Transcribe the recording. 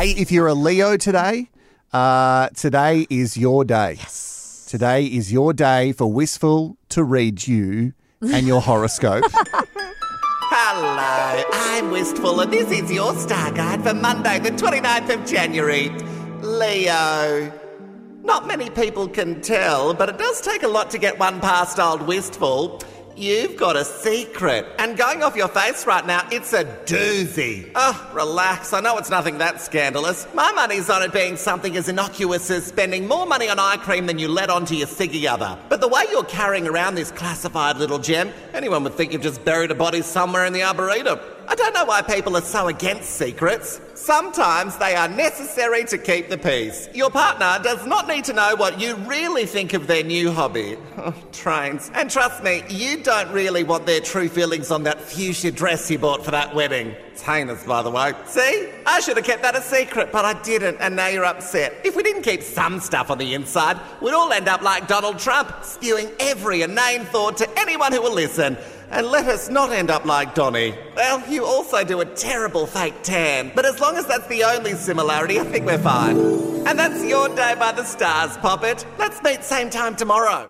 Hey, if you're a Leo today, uh, today is your day. Yes. Today is your day for Wistful to read you and your horoscope. Hello, I'm Wistful, and this is your star guide for Monday, the 29th of January. Leo. Not many people can tell, but it does take a lot to get one past old Wistful. You've got a secret. And going off your face right now, it's a doozy. Oh, relax. I know it's nothing that scandalous. My money's on it being something as innocuous as spending more money on eye cream than you let onto your ciggy other. But the way you're carrying around this classified little gem, anyone would think you've just buried a body somewhere in the Arboretum. I don't know why people are so against secrets. Sometimes they are necessary to keep the peace. Your partner does not need to know what you really think of their new hobby. Oh, trains. And trust me, you don't really want their true feelings on that fuchsia dress you bought for that wedding. It's heinous, by the way. See? I should have kept that a secret, but I didn't, and now you're upset. If we didn't keep some stuff on the inside, we'd all end up like Donald Trump, spewing every inane thought to anyone who will listen. And let us not end up like Donny. Well, you also do a terrible fake tan, but as long as that's the only similarity, I think we're fine. And that's your day by the stars, Poppet. Let's meet same time tomorrow.